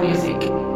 Music.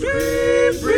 Beep, beep.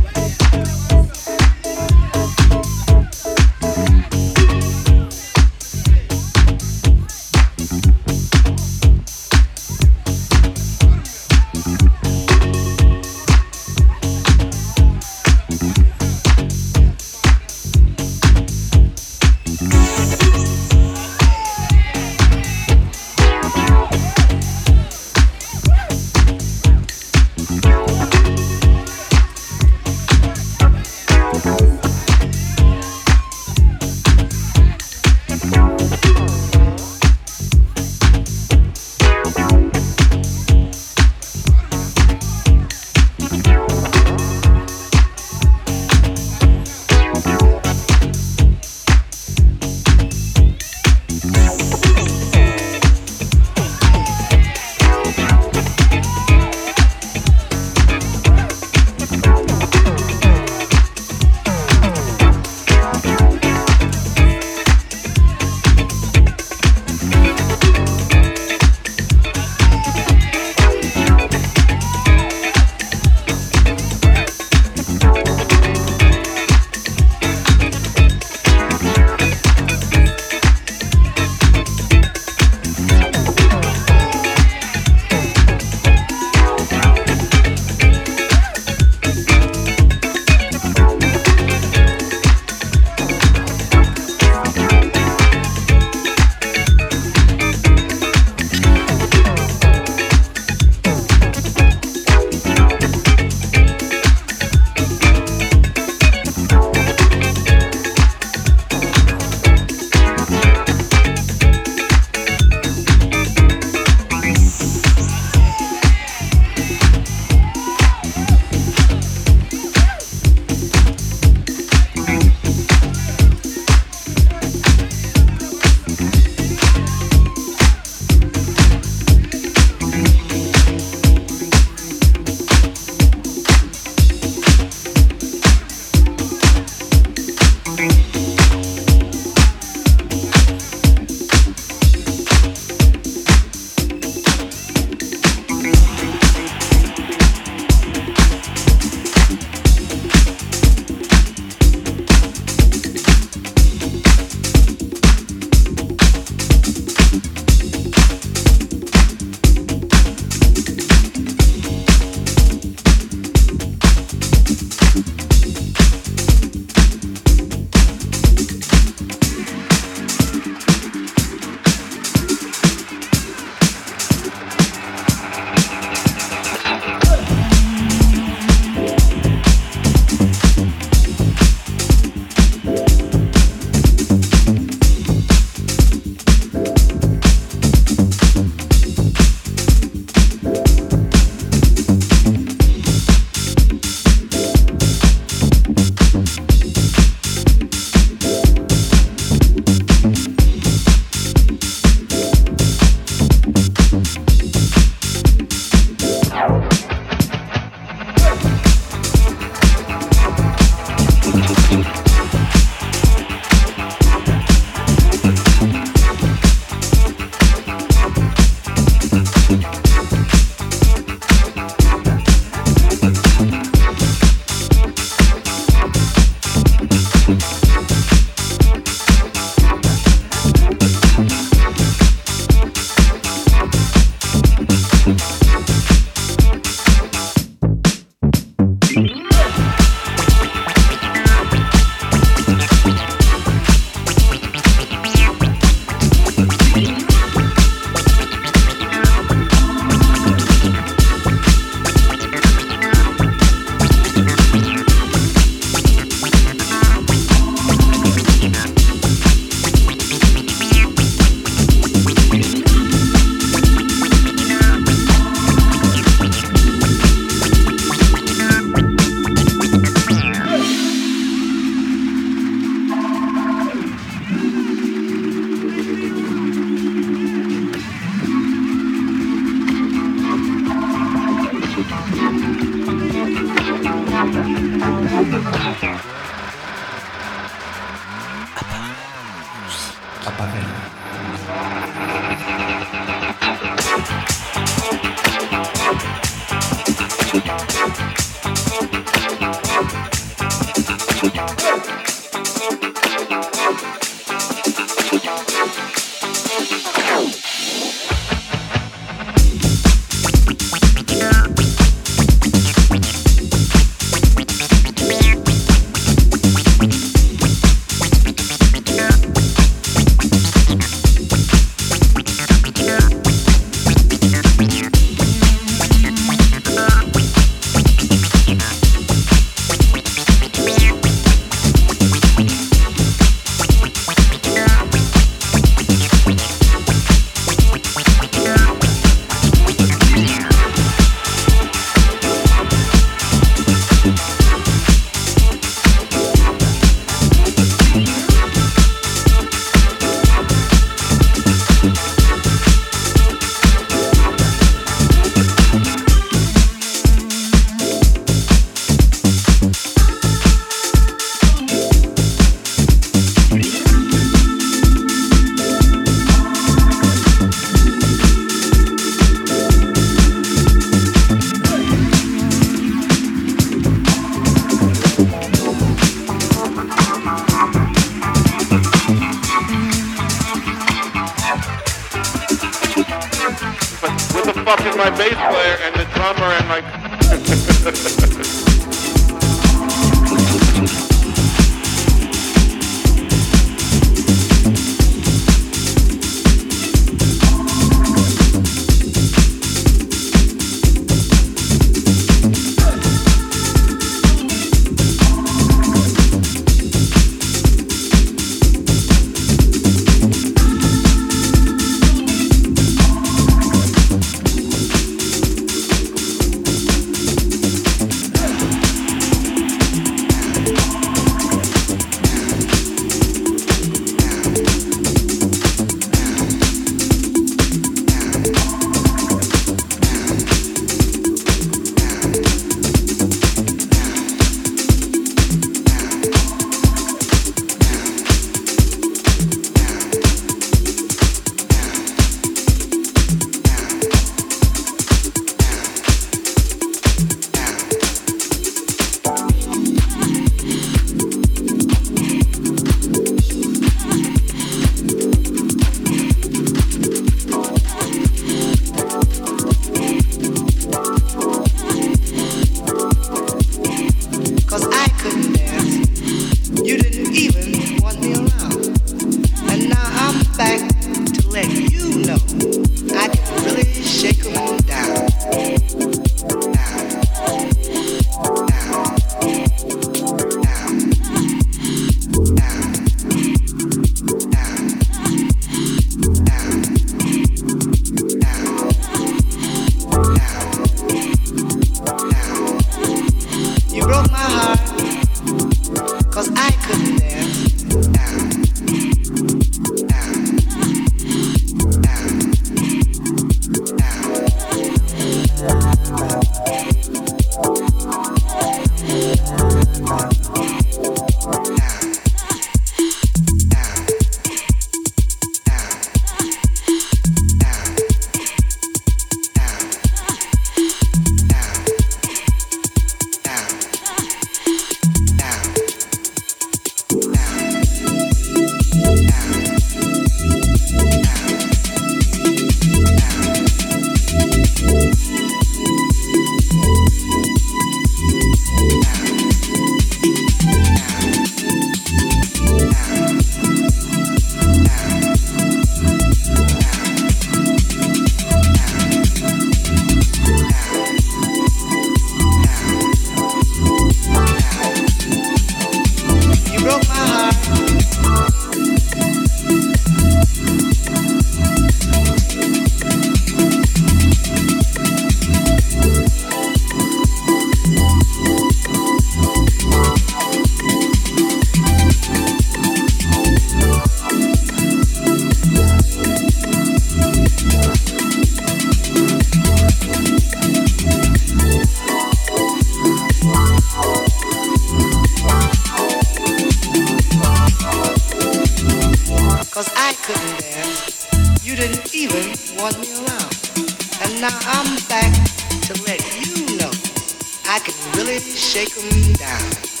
I can really shake 'em down.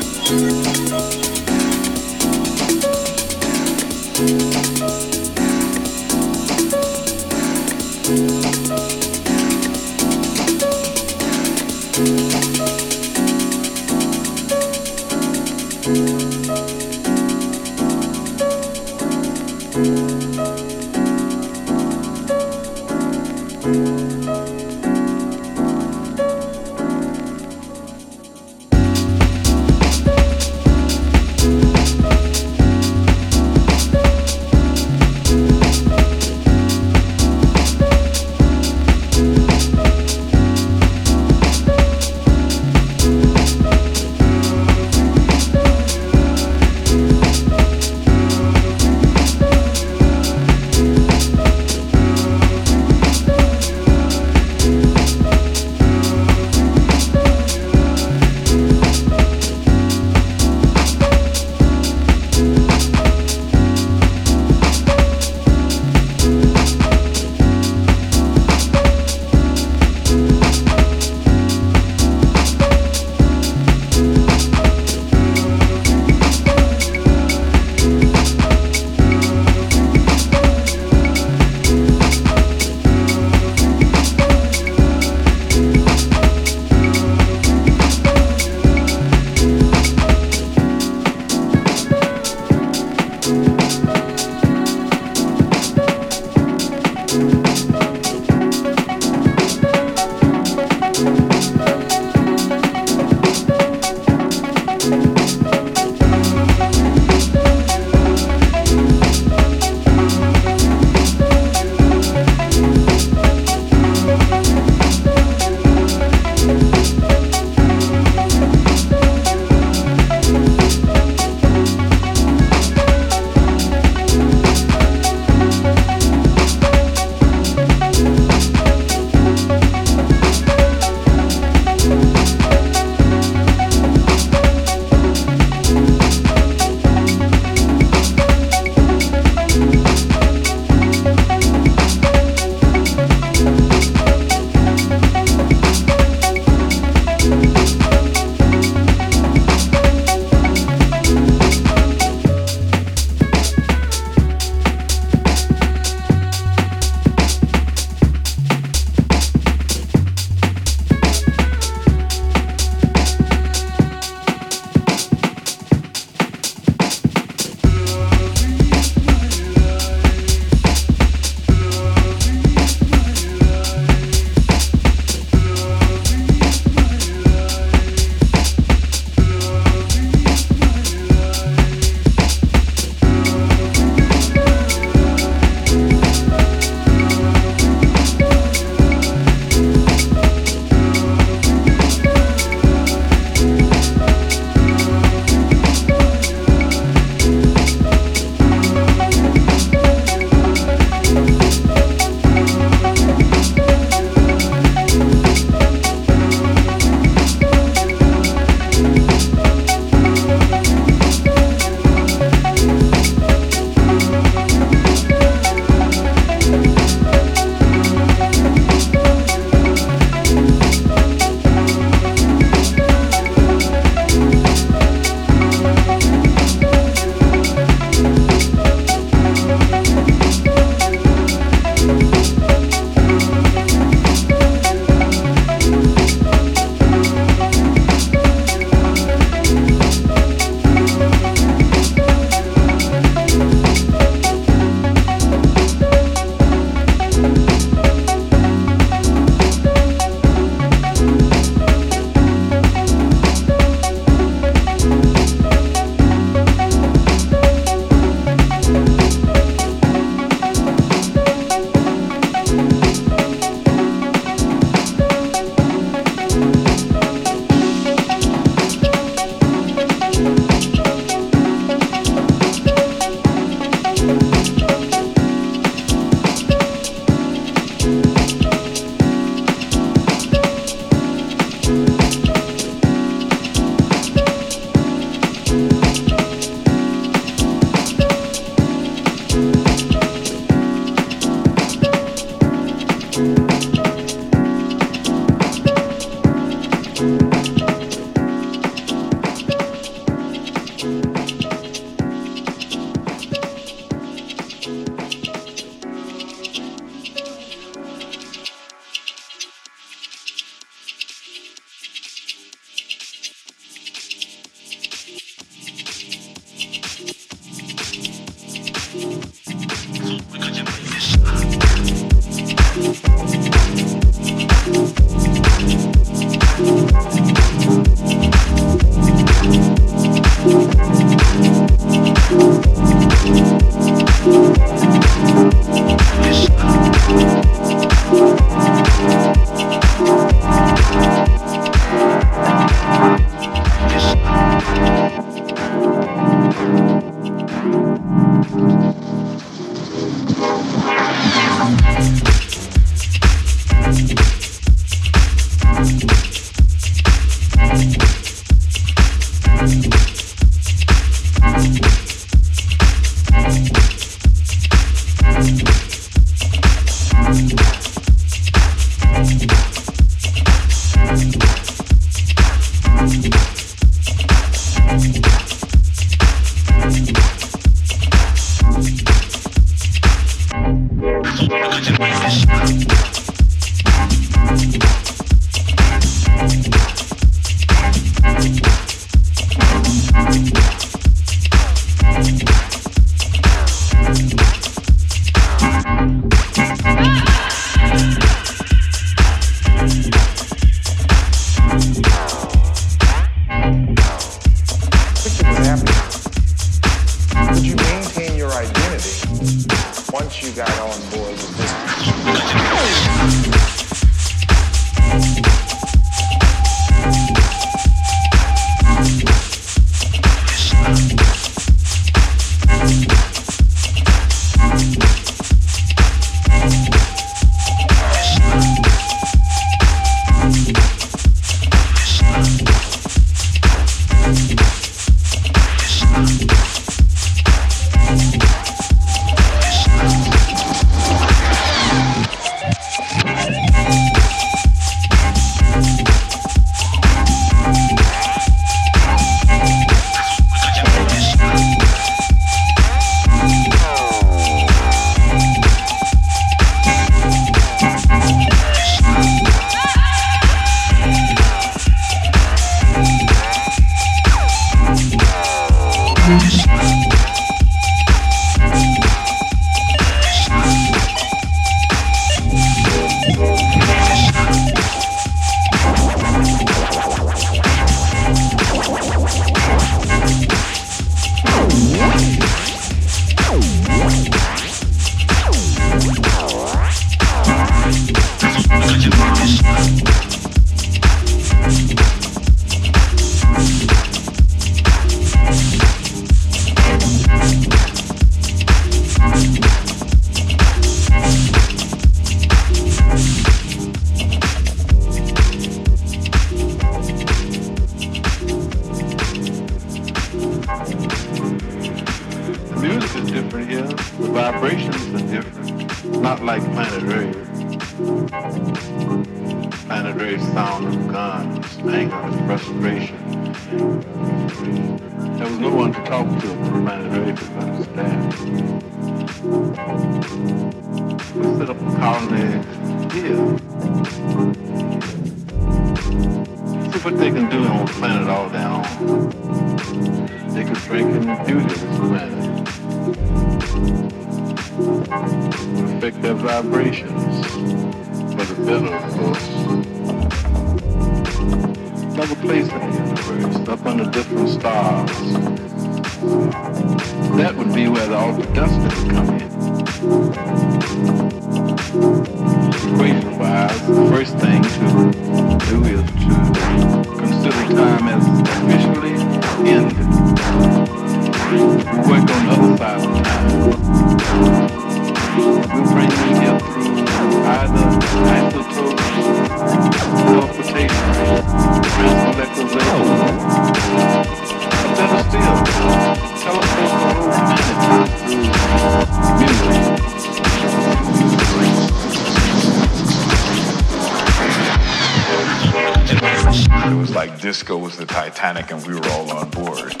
Francisco was the Titanic and we were all on board.